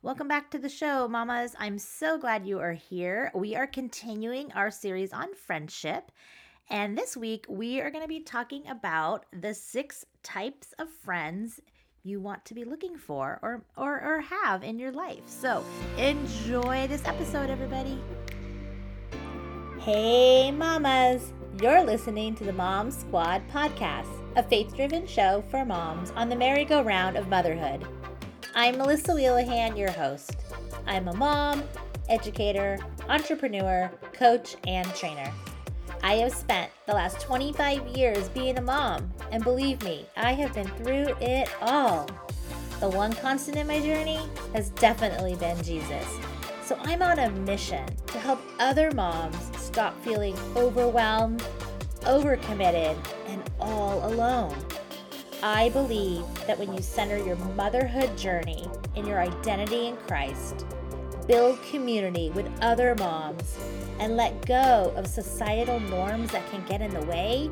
Welcome back to the show, mamas. I'm so glad you are here. We are continuing our series on friendship. And this week, we are going to be talking about the six types of friends you want to be looking for or, or, or have in your life. So enjoy this episode, everybody. Hey, mamas. You're listening to the Mom Squad podcast, a faith driven show for moms on the merry-go-round of motherhood. I'm Melissa Wheelahan, your host. I'm a mom, educator, entrepreneur, coach, and trainer. I have spent the last 25 years being a mom, and believe me, I have been through it all. The one constant in my journey has definitely been Jesus. So I'm on a mission to help other moms stop feeling overwhelmed, overcommitted, and all alone. I believe that when you center your motherhood journey in your identity in Christ, build community with other moms, and let go of societal norms that can get in the way,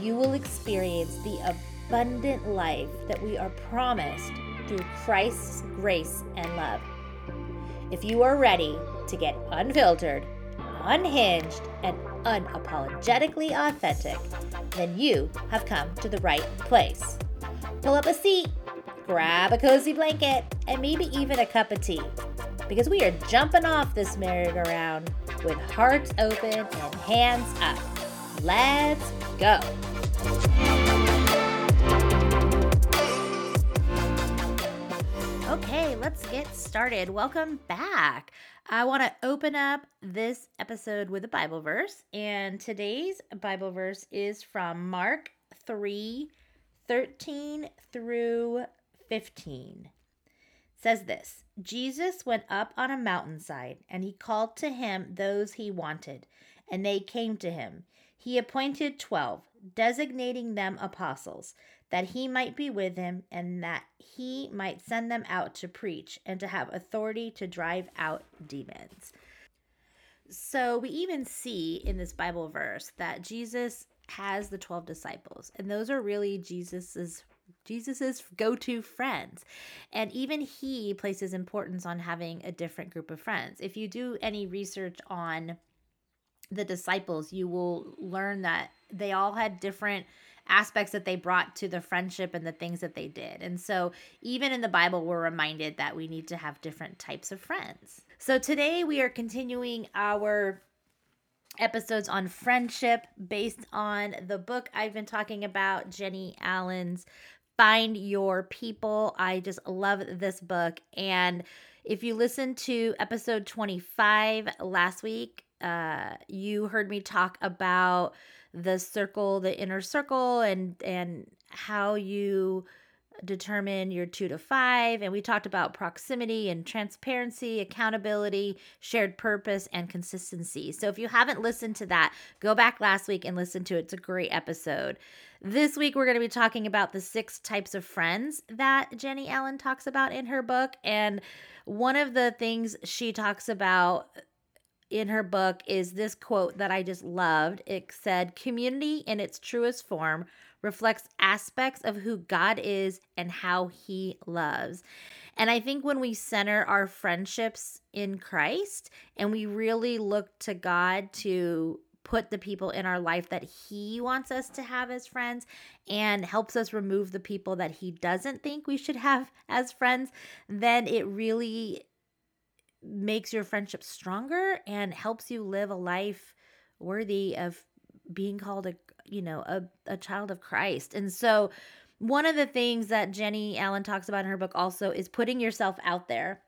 you will experience the abundant life that we are promised through Christ's grace and love. If you are ready to get unfiltered, unhinged, and unapologetically authentic, then you have come to the right place. Pull up a seat, grab a cozy blanket, and maybe even a cup of tea. Because we are jumping off this merry-go-round with hearts open and hands up. Let's go. Okay, let's get started. Welcome back. I want to open up this episode with a Bible verse, and today's Bible verse is from Mark 3 13 through 15. It says this Jesus went up on a mountainside, and he called to him those he wanted, and they came to him. He appointed twelve, designating them apostles that he might be with him and that he might send them out to preach and to have authority to drive out demons. So we even see in this Bible verse that Jesus has the 12 disciples and those are really Jesus's Jesus's go-to friends. And even he places importance on having a different group of friends. If you do any research on the disciples, you will learn that they all had different aspects that they brought to the friendship and the things that they did. And so, even in the Bible, we're reminded that we need to have different types of friends. So, today we are continuing our episodes on friendship based on the book I've been talking about, Jennie Allen's Find Your People. I just love this book. And if you listened to episode 25 last week, uh, you heard me talk about the circle, the inner circle, and and how you determine your two to five. And we talked about proximity and transparency, accountability, shared purpose, and consistency. So if you haven't listened to that, go back last week and listen to it. It's a great episode. This week, we're going to be talking about the six types of friends that Jennie Allen talks about in her book. And one of the things she talks about in her book is this quote that I just loved. It said, Community in its truest form reflects aspects of who God is and how he loves. And I think when we center our friendships in Christ and we really look to God to put the people in our life that he wants us to have as friends and helps us remove the people that he doesn't think we should have as friends, then it really makes your friendship stronger and helps you live a life worthy of being called a you know a, a child of christ. And so one of the things that jennie allen talks about in her book also is putting yourself out there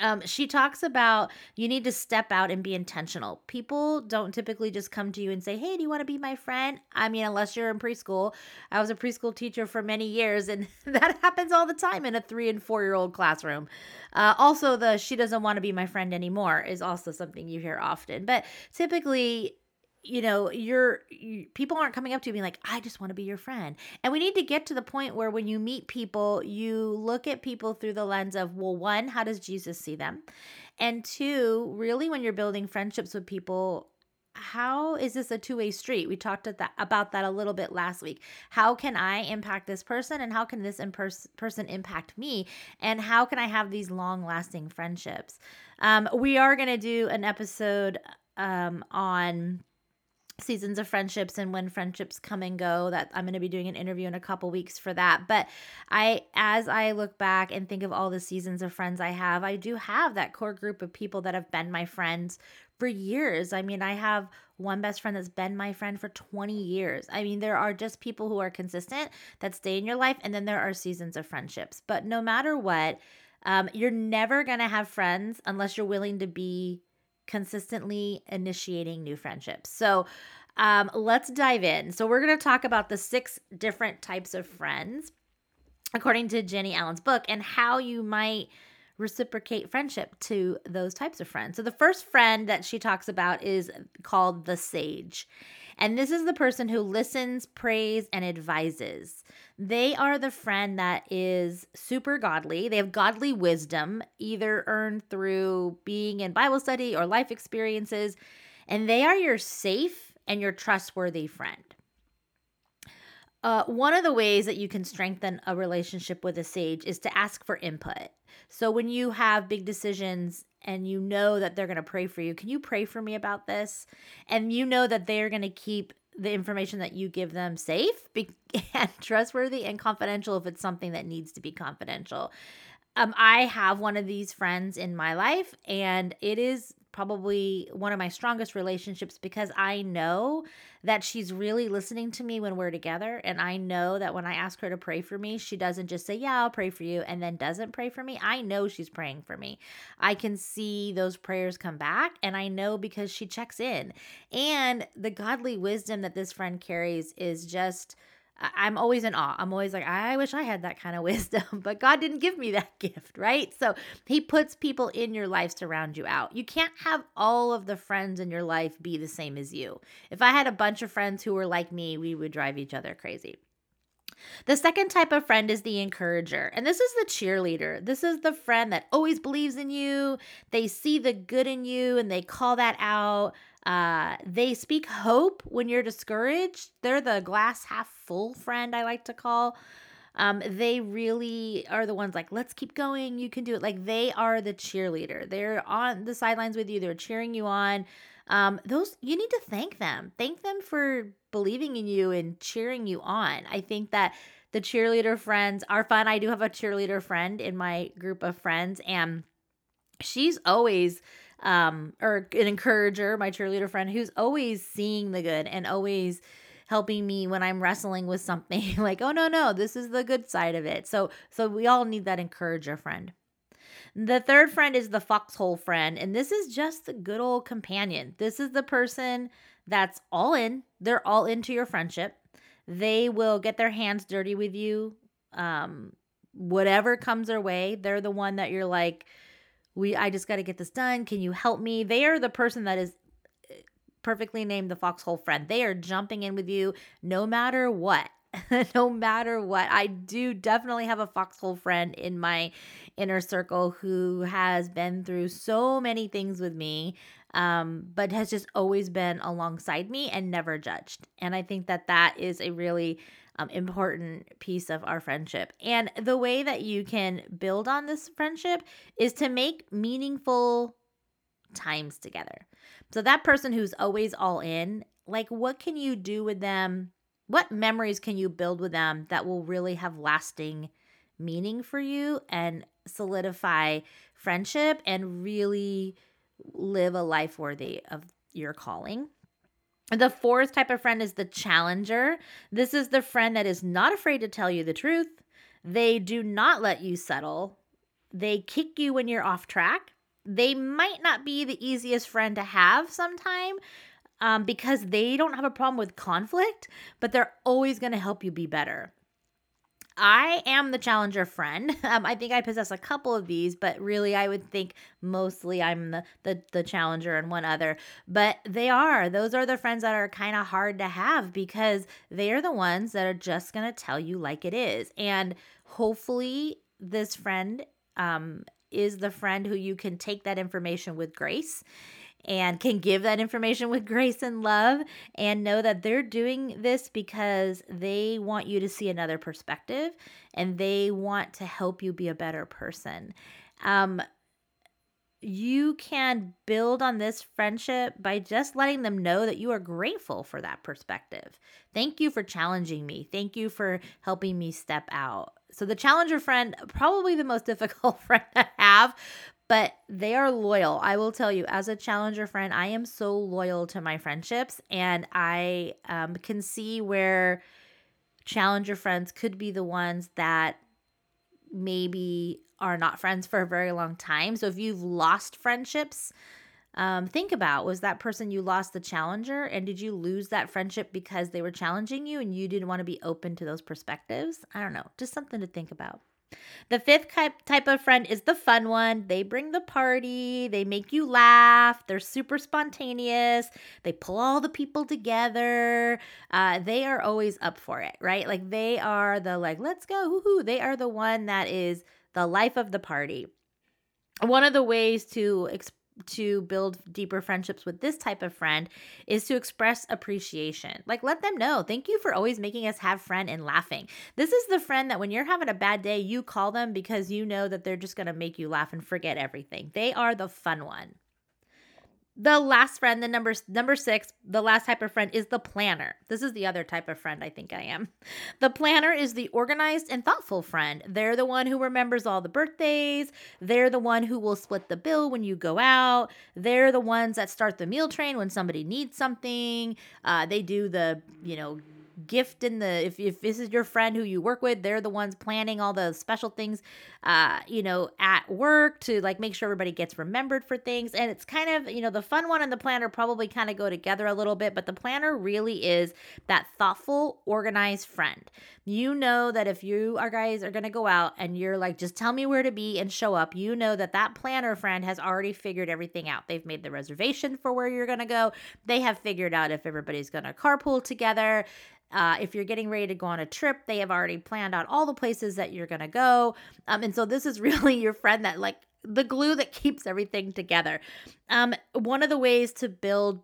um, she talks about you need to step out and be intentional. People don't typically just come to you and say, Hey, do you want to be my friend? I mean, unless you're in preschool. I was a preschool teacher for many years, and that happens all the time in a three and four year old classroom. Uh, also, the she doesn't want to be my friend anymore is also something you hear often. But typically, you know you're you, people aren't coming up to you being like i just want to be your friend. And we need to get to the point where when you meet people you look at people through the lens of well one how does jesus see them? And two really when you're building friendships with people how is this a two-way street? We talked that, about that a little bit last week. How can i impact this person and how can this person impact me? And how can i have these long lasting friendships? Um, we are going to do an episode um, on seasons of friendships and when friendships come and go that i'm going to be doing an interview in a couple weeks for that. But i as i look back and think of all the seasons of friends i have i do have that core group of people that have been my friends for years. I mean i have one best friend that's been my friend for 20 years. I mean there are just people who are consistent that stay in your life and then there are seasons of friendships. But no matter what um, you're never going to have friends unless you're willing to be consistently initiating new friendships. So, um, let's dive in. So, we're going to talk about the six different types of friends, according to Jennie Allen's book, and how you might reciprocate friendship to those types of friends. So, the first friend that she talks about is called the sage. And this is the person who listens, prays, and advises. They are the friend that is super godly. They have godly wisdom, either earned through being in Bible study or life experiences. And they are your safe and your trustworthy friend. Uh, one of the ways that you can strengthen a relationship with a sage is to ask for input. So when you have big decisions and you know that they're going to pray for you, can you pray for me about this? And you know that they're going to keep the information that you give them safe and trustworthy and confidential if it's something that needs to be confidential. Um, I have one of these friends in my life, and it is probably one of my strongest relationships because I know that she's really listening to me when we're together. And I know that when I ask her to pray for me, she doesn't just say, Yeah, I'll pray for you, and then doesn't pray for me. I know she's praying for me. I can see those prayers come back, and I know because she checks in. And the godly wisdom that this friend carries is just I'm always in awe. I'm always like, I wish I had that kind of wisdom, but God didn't give me that gift, right? So He puts people in your life to round you out. You can't have all of the friends in your life be the same as you. If I had a bunch of friends who were like me, we would drive each other crazy. The second type of friend is the encourager. And this is the cheerleader. This is the friend that always believes in you. They see the good in you and they call that out. Uh, they speak hope when you're discouraged. They're the glass half full friend, I like to call. Um, they really are the ones like, let's keep going. You can do it. Like they are the cheerleader. They're on the sidelines with you. They're cheering you on. Um, those you need to thank them. Thank them for believing in you and cheering you on. I think that the cheerleader friends are fun. I do have a cheerleader friend in my group of friends, and she's always um or an encourager, my cheerleader friend who's always seeing the good and always helping me when I'm wrestling with something like, "Oh no, no, this is the good side of it." So so we all need that encourager friend. The third friend is the foxhole friend, and this is just the good old companion. This is the person that's all in. They're all into your friendship. They will get their hands dirty with you. Um, whatever comes their way, they're the one that you're like, we I just got to get this done. Can you help me? They are the person that is eh, perfectly named the foxhole friend. They are jumping in with you no matter what. no matter what. I do definitely have a foxhole friend in my inner circle who has been through so many things with me um, but has just always been alongside me and never judged. And I think that that is a really um, important piece of our friendship. And the way that you can build on this friendship is to make meaningful times together. So, that person who's always all in, like, what can you do with them? What memories can you build with them that will really have lasting meaning for you and solidify friendship and really live a life worthy of your calling? The fourth type of friend is the challenger. This is the friend that is not afraid to tell you the truth. They do not let you settle. They kick you when you're off track. They might not be the easiest friend to have sometime um, because they don't have a problem with conflict, but they're always going to help you be better. I am the challenger friend. Um, I think I possess a couple of these, but really, I would think mostly I'm the the, the challenger and one other. But they are those are the friends that are kind of hard to have because they are the ones that are just gonna tell you like it is. And hopefully, this friend um, is the friend who you can take that information with grace and can give that information with grace and love and know that they're doing this because they want you to see another perspective and they want to help you be a better person. Um, you can build on this friendship by just letting them know that you are grateful for that perspective. Thank you for challenging me. Thank you for helping me step out. So, the challenger friend, probably the most difficult friend to have, but they are loyal. I will tell you, as a challenger friend, I am so loyal to my friendships, and I um, can see where challenger friends could be the ones that maybe are not friends for a very long time. So if you've lost friendships, um, think about was that person you lost the challenger and did you lose that friendship because they were challenging you and you didn't want to be open to those perspectives? I don't know, just something to think about. The fifth type of friend is the fun one. They bring the party, they make you laugh, they're super spontaneous, they pull all the people together. Uh, they are always up for it, right? Like they are the like, let's go, woohoo. They are the one that is the life of the party. One of the ways to express to build deeper friendships with this type of friend is to express appreciation. Like let them know, thank you for always making us have fun and laughing. This is the friend that when you're having a bad day, you call them because you know that they're just going to make you laugh and forget everything. They are the fun one the last friend, the number number six, the last type of friend is the planner. This is the other type of friend I think I am. The planner is the organized and thoughtful friend. They're the one who remembers all the birthdays. They're the one who will split the bill when you go out. They're the ones that start the meal train when somebody needs something. Uh, they do the you know gift in the if, if this is your friend who you work with they're the ones planning all the special things uh you know at work to like make sure everybody gets remembered for things. And it's kind of you know the fun one and the planner probably kind of go together a little bit but the planner really is that thoughtful organized friend. You know that if you are guys are going to go out and you're like just tell me where to be and show up you know that that planner friend has already figured everything out. They've made the reservation for where you're going to go. They have figured out if everybody's going to carpool together uh, if you're getting ready to go on a trip, they have already planned out all the places that you're going to go. Um, and so this is really your friend that, like, the glue that keeps everything together. Um, one of the ways to build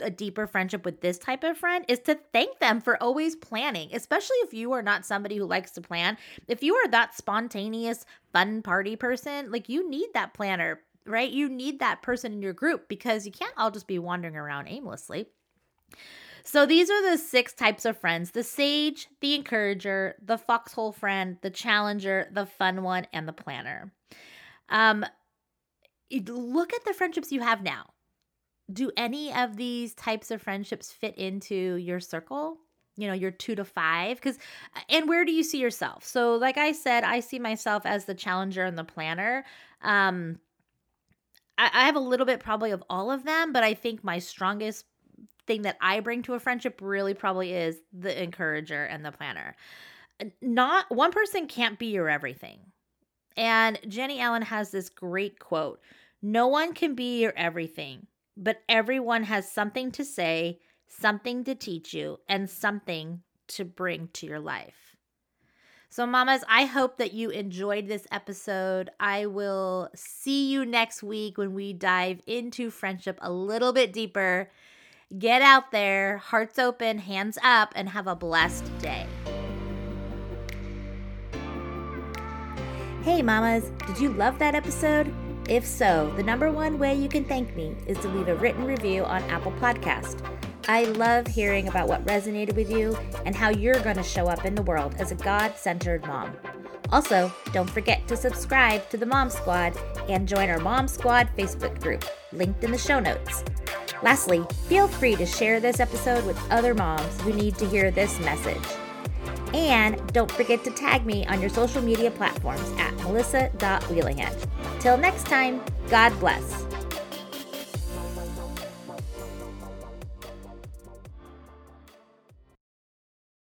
a deeper friendship with this type of friend is to thank them for always planning, especially if you are not somebody who likes to plan. If you are that spontaneous, fun party person, like you need that planner, right? You need that person in your group because you can't all just be wandering around aimlessly. So these are the six types of friends the sage, the encourager, the foxhole friend, the challenger, the fun one, and the planner. Um, look at the friendships you have now. Do any of these types of friendships fit into your circle? You know, your two to five? Because, and where do you see yourself? So, like I said, I see myself as the challenger and the planner. Um, I, I have a little bit probably of all of them, but I think my strongest thing that I bring to a friendship really probably is the encourager and the planner. Not one person can't be your everything. And Jennie Allen has this great quote No one can be your everything, but everyone has something to say, something to teach you, and something to bring to your life. So, mamas, I hope that you enjoyed this episode. I will see you next week when we dive into friendship a little bit deeper. Get out there, hearts open, hands up, and have a blessed day. Hey, mamas, did you love that episode? If so, the number one way you can thank me is to leave a written review on Apple Podcast. I love hearing about what resonated with you and how you're going to show up in the world as a God centered mom. Also, don't forget to subscribe to the Mom Squad and join our Mom Squad Facebook group, linked in the show notes. Lastly, feel free to share this episode with other moms who need to hear this message. And don't forget to tag me on your social media platforms at melissa.wheelahan. Till next time, God bless.